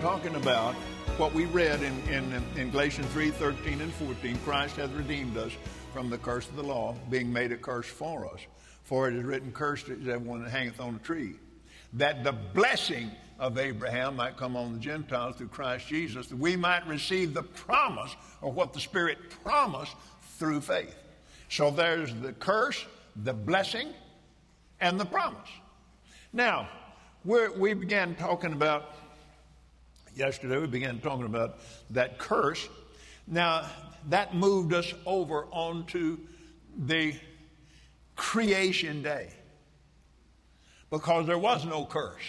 talking about what we read in, in, in Galatians 3 13 and 14. Christ hath redeemed us from the curse of the law, being made a curse for us. For it is written, Cursed is everyone that hangeth on a tree. That the blessing of Abraham might come on the Gentiles through Christ Jesus, that we might receive the promise of what the Spirit promised through faith. So there's the curse, the blessing, and the promise. Now, we began talking about, yesterday, we began talking about that curse. Now, that moved us over onto the creation day because there was no curse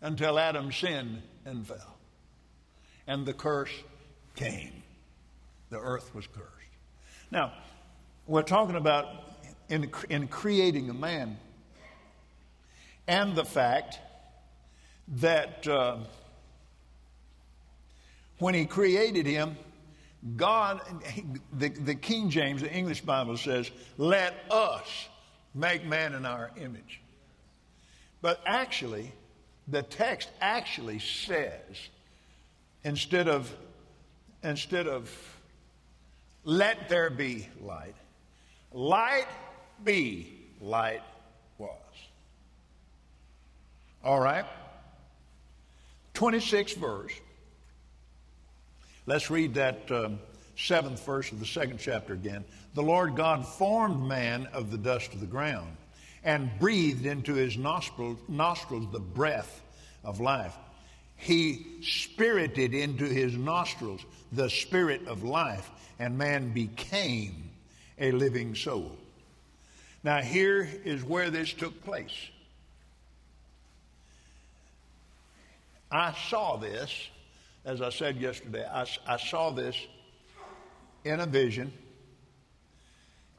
until Adam sinned and fell. And the curse came. The earth was cursed. Now, we're talking about in, in creating a man and the fact that uh, when he created him, God, the, the King James, the English Bible says, let us make man in our image. But actually, the text actually says, instead of, instead of let there be light, light be light was. All right? 26th verse. Let's read that um, seventh verse of the second chapter again. The Lord God formed man of the dust of the ground and breathed into his nostrils, nostrils the breath of life. He spirited into his nostrils the spirit of life, and man became a living soul. Now, here is where this took place. I saw this, as I said yesterday, I, I saw this in a vision,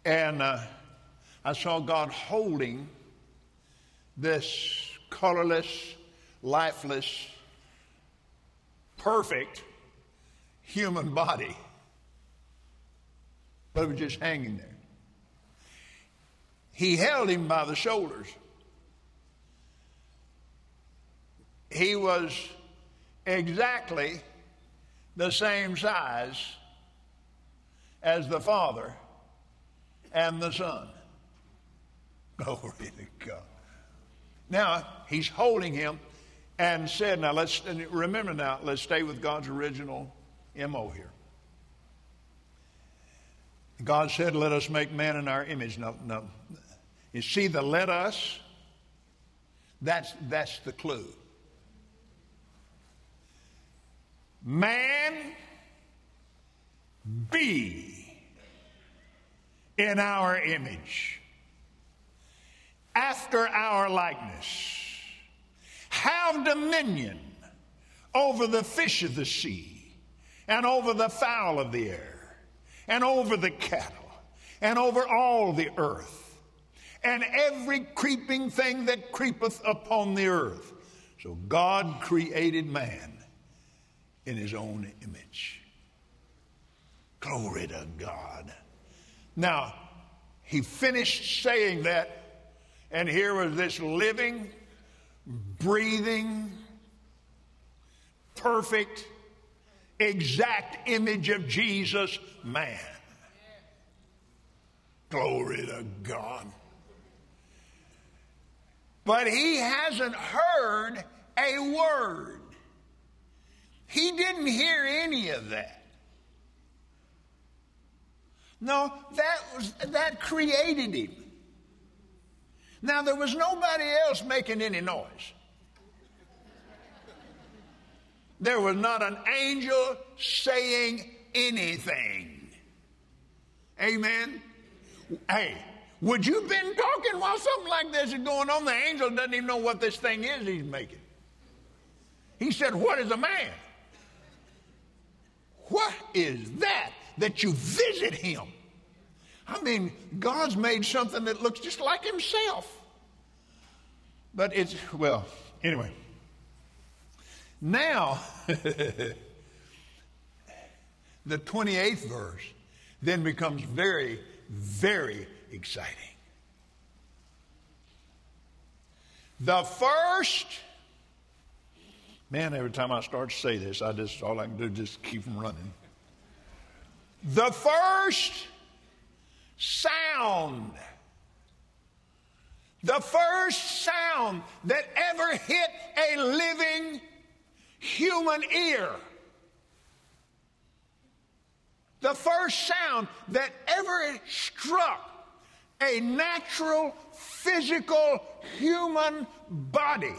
and uh, I saw God holding this colorless, lifeless, perfect human body, but it was just hanging there. He held him by the shoulders. He was exactly the same size as the Father and the Son. Glory to God. Now, he's holding him and said, now let's remember now, let's stay with God's original MO here. God said, Let us make man in our image. No, no. You see the let us? That's, that's the clue. Man be in our image, after our likeness, have dominion over the fish of the sea, and over the fowl of the air and over the cattle and over all the earth and every creeping thing that creepeth upon the earth. So God created man in his own image. Glory to God. Now, he finished saying that, and here was this living, breathing, perfect, exact image of Jesus, man. Glory to God. But he hasn't heard a word. He didn't hear any of that. No, that was that created him. Now there was nobody else making any noise. There was not an angel saying anything. Amen. Hey, would you been talking while something like this is going on? The angel doesn't even know what this thing is he's making. He said, What is a man? What is that that you visit him? I mean, God's made something that looks just like himself. But it's, well, anyway. Now, the 28th verse then becomes very, very exciting. The first Man, every time I start to say this, I just all I can do is just keep them running. The first sound, the first sound that ever hit a living human ear, the first sound that ever struck a natural, physical human body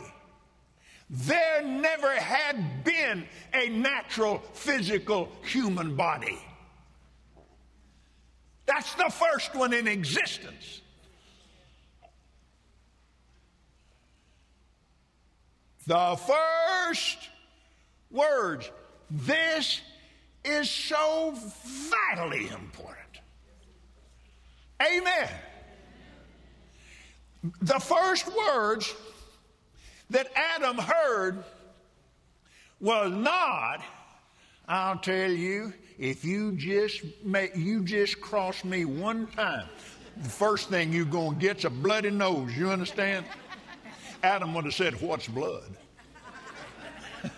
there never had been a natural, physical human body. That's the first one in existence. The first words. This is so vitally important. Amen. The first words that Adam heard was not, I'll tell you, if you just make, you just cross me one time, the first thing you're to get's a bloody nose. You understand? Adam would have said, What's blood?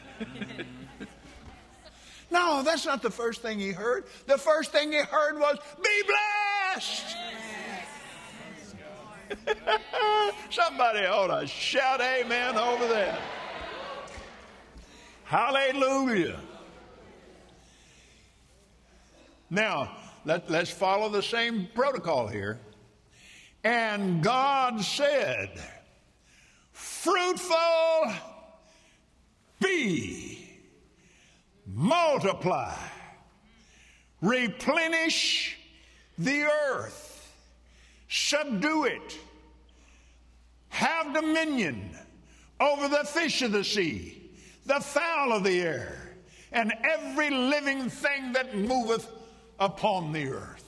no, that's not the first thing he heard. The first thing he heard was, Be blessed. Somebody ought to shout amen over there. Hallelujah. Now, let, let's follow the same protocol here. And God said, Fruitful be, multiply, replenish the earth subdue it, have dominion over the fish of the sea, the fowl of the air, and every living thing that moveth upon the earth.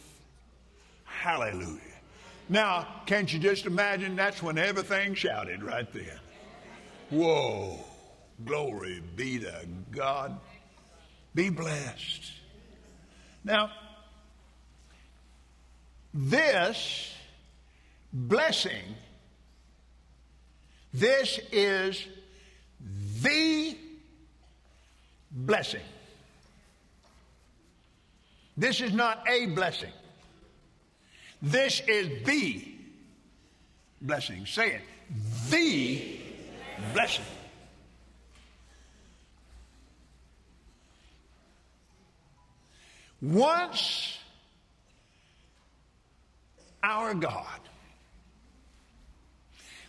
Hallelujah. Now, can't you just imagine that's when everything shouted right then? Whoa, glory be to God. Be blessed. Now, this blessing, this is the blessing. This is not a blessing. This is the blessing. Say it. The blessing. Once our God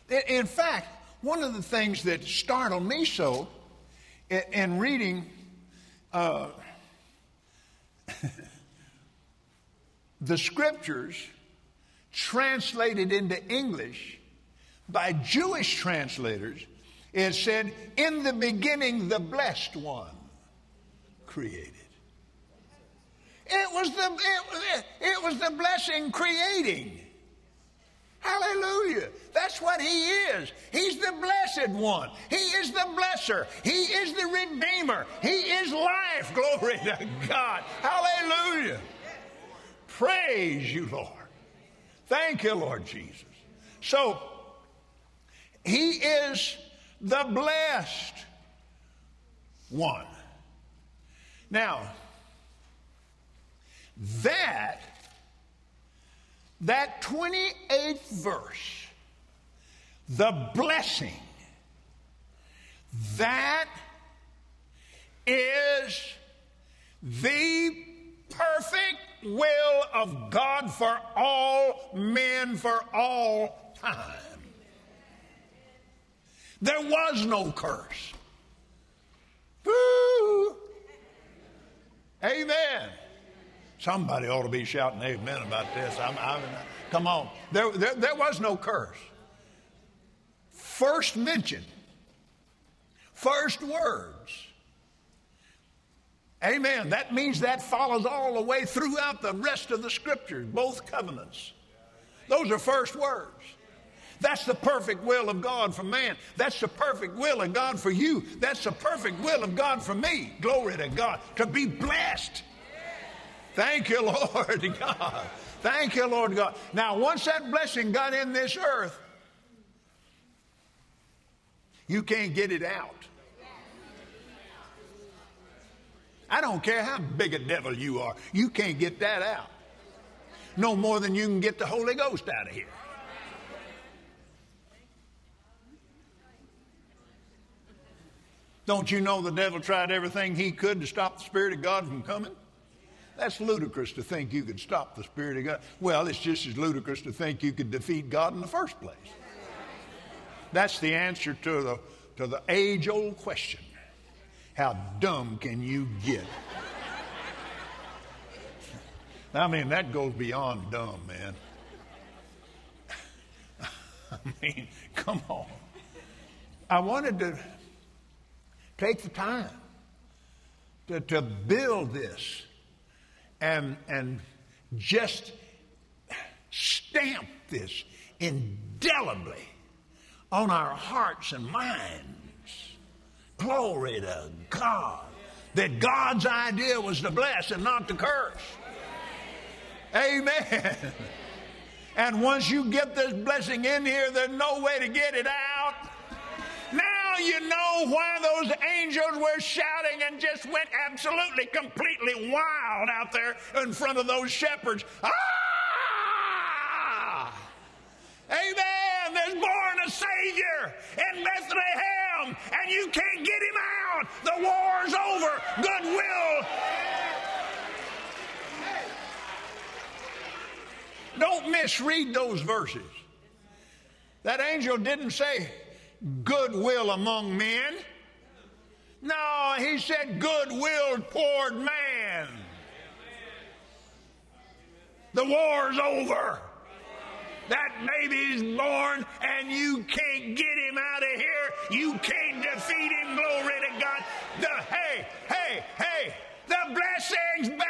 in fact, one of the things that startled me so in, in reading uh, the scriptures translated into English by Jewish translators, it said, In the beginning, the blessed one created. It was the, it, it was the blessing creating. Hallelujah. That's what He is. He's the blessed one. He is the blesser. He is the redeemer. He is life. Glory to God. Hallelujah. Praise you, Lord. Thank you, Lord Jesus. So, He is the blessed one. Now, that that 28th verse, the blessing, that is the perfect will of God for all men for all time. There was no curse. Woo! Amen. Somebody ought to be shouting amen about this. I'm, I'm, come on. There, there, there was no curse. First mention, first words. Amen. That means that follows all the way throughout the rest of the scriptures, both covenants. Those are first words. That's the perfect will of God for man. That's the perfect will of God for you. That's the perfect will of God for me. Glory to God. To be blessed Thank you, Lord God. Thank you, Lord God. Now, once that blessing got in this earth, you can't get it out. I don't care how big a devil you are, you can't get that out. No more than you can get the Holy Ghost out of here. Don't you know the devil tried everything he could to stop the Spirit of God from coming? That's ludicrous to think you could stop the Spirit of God. Well, it's just as ludicrous to think you could defeat God in the first place. That's the answer to the, to the age old question How dumb can you get? I mean, that goes beyond dumb, man. I mean, come on. I wanted to take the time to, to build this and, and just stamp this indelibly on our hearts and minds. Glory to God. That God's idea was to bless and not to curse. Amen. And once you get this blessing in here, there's no way to get it out. You know why those angels were shouting and just went absolutely, completely wild out there in front of those shepherds. Ah! Amen. There's born a Savior in Bethlehem, and you can't get him out. The war's over. Goodwill. Don't misread those verses. That angel didn't say goodwill among men. No, he said goodwill toward man. The war's over. That baby's born and you can't get him out of here. You can't defeat him. Glory to God. The, hey, hey, hey, the blessing's back.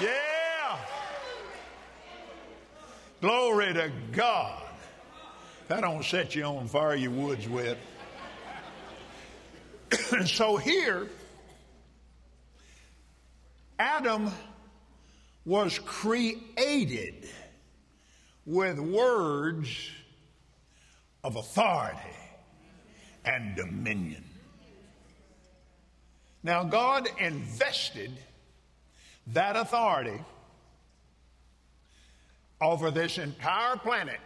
yeah. Glory to God. If that don't set you on fire, your wood's wet. so here, Adam was created with words of authority and dominion. Now, God invested that authority over this entire planet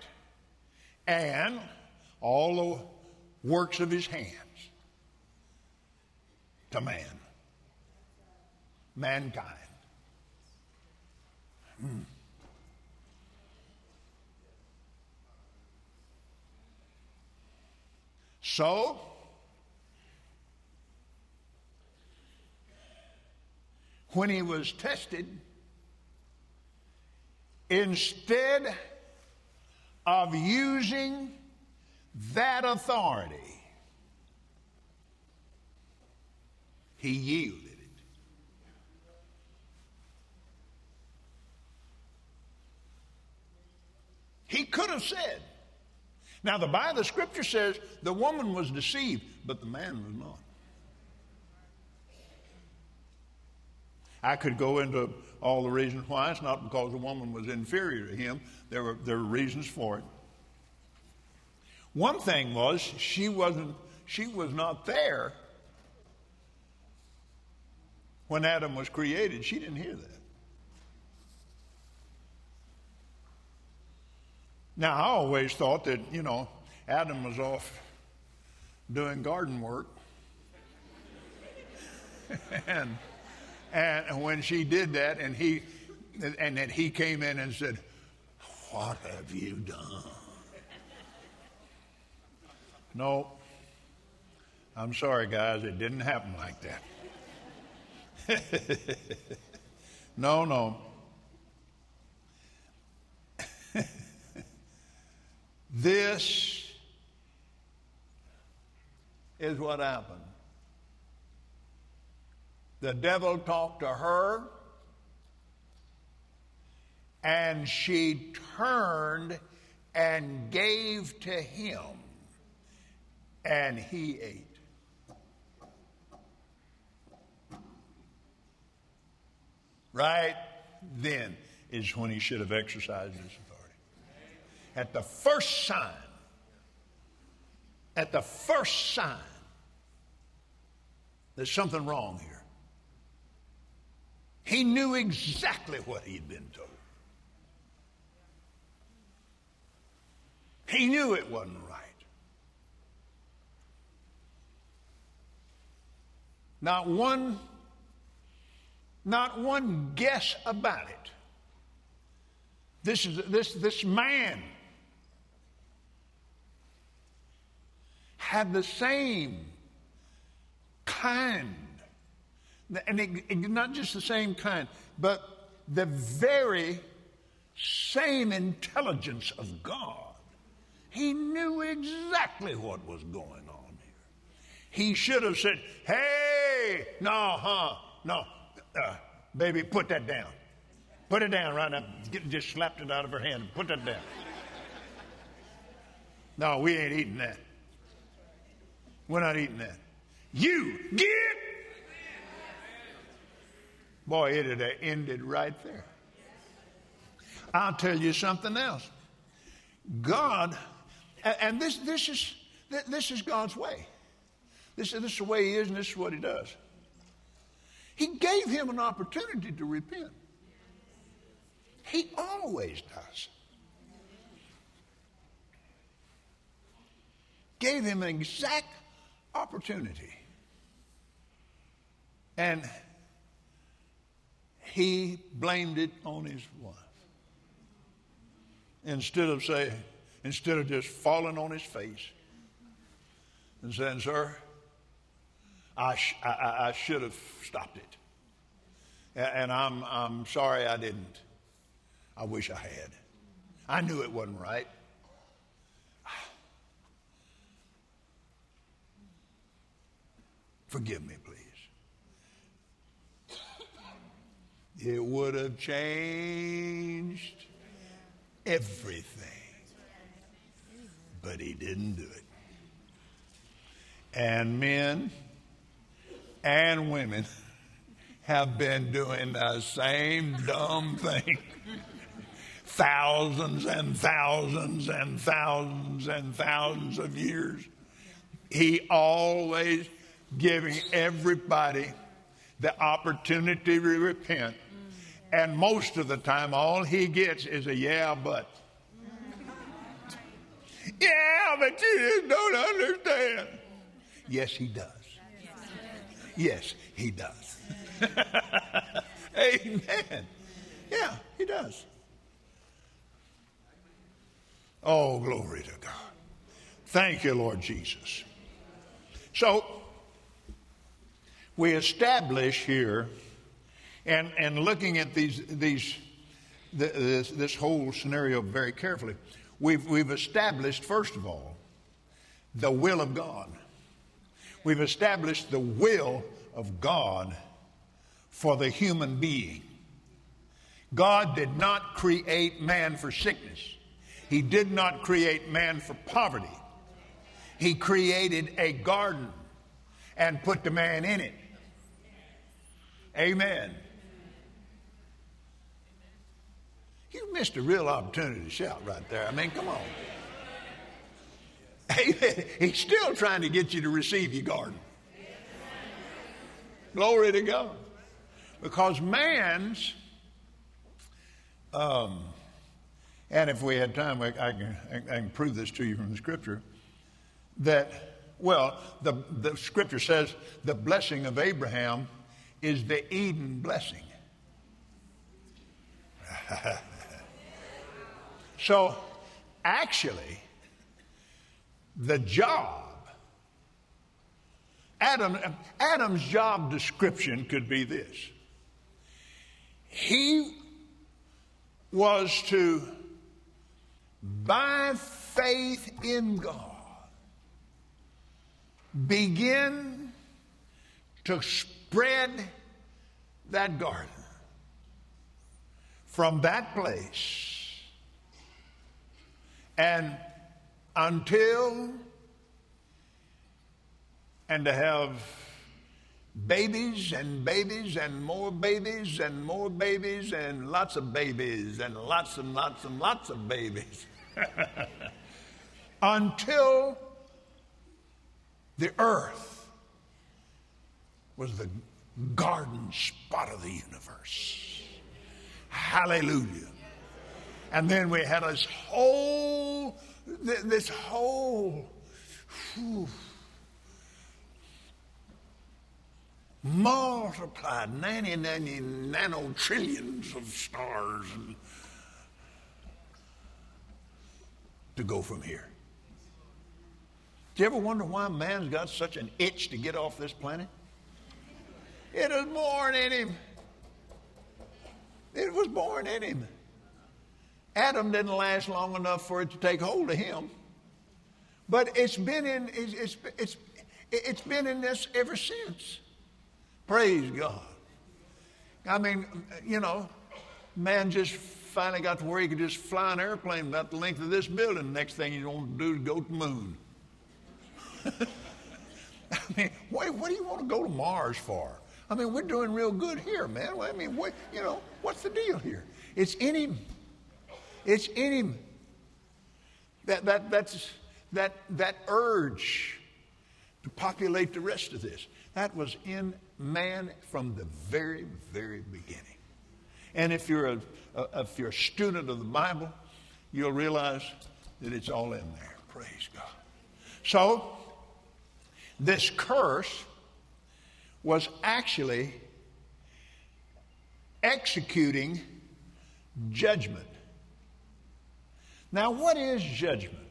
and all the works of his hands to man mankind. Hmm. So, when he was tested, instead of using that authority, he yielded. It. He could have said. Now, the Bible, the scripture says the woman was deceived, but the man was not. I could go into all the reasons why. It's not because the woman was inferior to him, there were, there were reasons for it. One thing was she wasn't she was not there when Adam was created. She didn't hear that. Now, I always thought that, you know, Adam was off doing garden work. and, and when she did that, and he, and then he came in and said, What have you done? No, I'm sorry, guys, it didn't happen like that. no, no. This is what happened. The devil talked to her, and she turned and gave to him, and he ate. Right then is when he should have exercised his authority. at the first sign at the first sign there's something wrong here. He knew exactly what he'd been told. He knew it wasn't right. Not one, not one guess about it. This is this this man had the same kind, and it, it, not just the same kind, but the very same intelligence of God. He knew exactly what was going on here. He should have said, Hey, no, huh, no, uh, baby, put that down. Put it down right now. Just slapped it out of her hand. and Put that down. No, we ain't eating that. We're not eating that. You get. Boy, it had ended right there. I'll tell you something else. God, and this, this, is, this is God's way. This, this is the way He is, and this is what He does. He gave him an opportunity to repent. He always does. Gave him an exact opportunity. And he blamed it on his wife. Instead of saying, instead of just falling on his face and saying, Sir, I, sh- I, I should have stopped it. And I'm, I'm sorry I didn't. I wish I had. I knew it wasn't right. Forgive me, please. It would have changed everything. But he didn't do it. And men and women have been doing the same dumb thing. thousands and thousands and thousands and thousands of years. He always giving everybody the opportunity to repent. And most of the time, all he gets is a yeah, but. yeah, but you just don't understand. Yes, he does. Yes, he does. Amen. Yeah, he does. Oh, glory to God. Thank you, Lord Jesus. So, we establish here, and, and looking at these, these, this, this whole scenario very carefully, we've, we've established, first of all, the will of God. We've established the will of God for the human being. God did not create man for sickness. He did not create man for poverty. He created a garden and put the man in it. Amen. You missed a real opportunity to shout right there. I mean, come on. Amen. He's still trying to get you to receive your garden. Glory to God. Because man's, um, and if we had time, I, can, I can prove this to you from the scripture, that, well, the, the scripture says the blessing of Abraham is the Eden blessing. so, actually, the job, Adam, Adam's job description could be this. He was to, by faith in God, begin to spread that garden from that place. And until and to have babies and babies and more babies and more babies and lots of babies and lots and lots and lots of babies. Until The earth was the garden spot of the universe. Hallelujah. And then we had this whole, this whole, whew, multiplied 90, 90 nano trillions of stars and, to go from here. Do you ever wonder why man's got such an itch to get off this planet? It was born in him. It was born in him. Adam didn't last long enough for it to take hold of him. But it's been in, it's, it's, it's, it's been in this ever since. Praise God. I mean, you know, man just finally got to where he could just fly an airplane about the length of this building. Next thing you want to do is go to the moon. I mean, what, what do you want to go to Mars for? I mean, we're doing real good here, man. I mean, what, you know, what's the deal here? It's him. It's him. That, that, that's, that, that urge to populate the rest of this. That was in man from the very, very beginning. And if you're a, a, if you're a student of the Bible, you'll realize that it's all in there. Praise God. So, this curse was actually executing judgment. Now, what is judgment?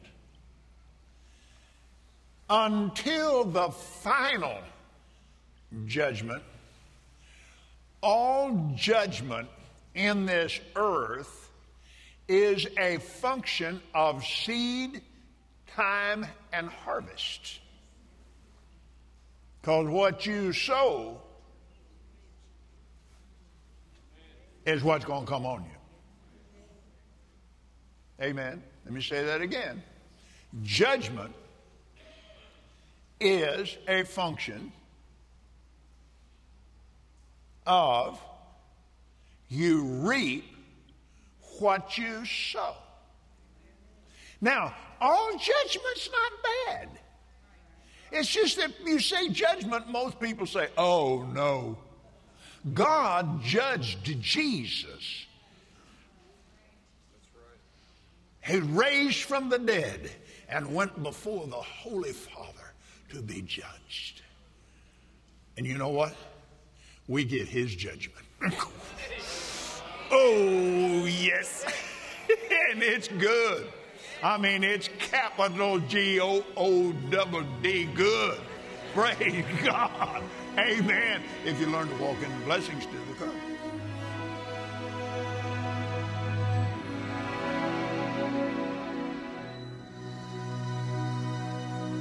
Until the final judgment, all judgment in this earth is a function of seed, time, and harvest. Because what you sow is what's going to come on you. Amen. Let me say that again. Judgment is a function of you reap what you sow. Now, all judgment's not bad. It's just that you say judgment, most people say, oh no. God judged Jesus. He raised from the dead and went before the Holy Father to be judged. And you know what? We get his judgment. oh, yes. and it's good. I mean, it's capital G O O double D good. Praise God. Amen. If you learn to walk in the blessings to the curse.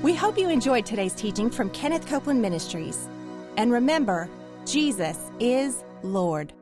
We hope you enjoyed today's teaching from Kenneth Copeland Ministries. And remember, Jesus is Lord.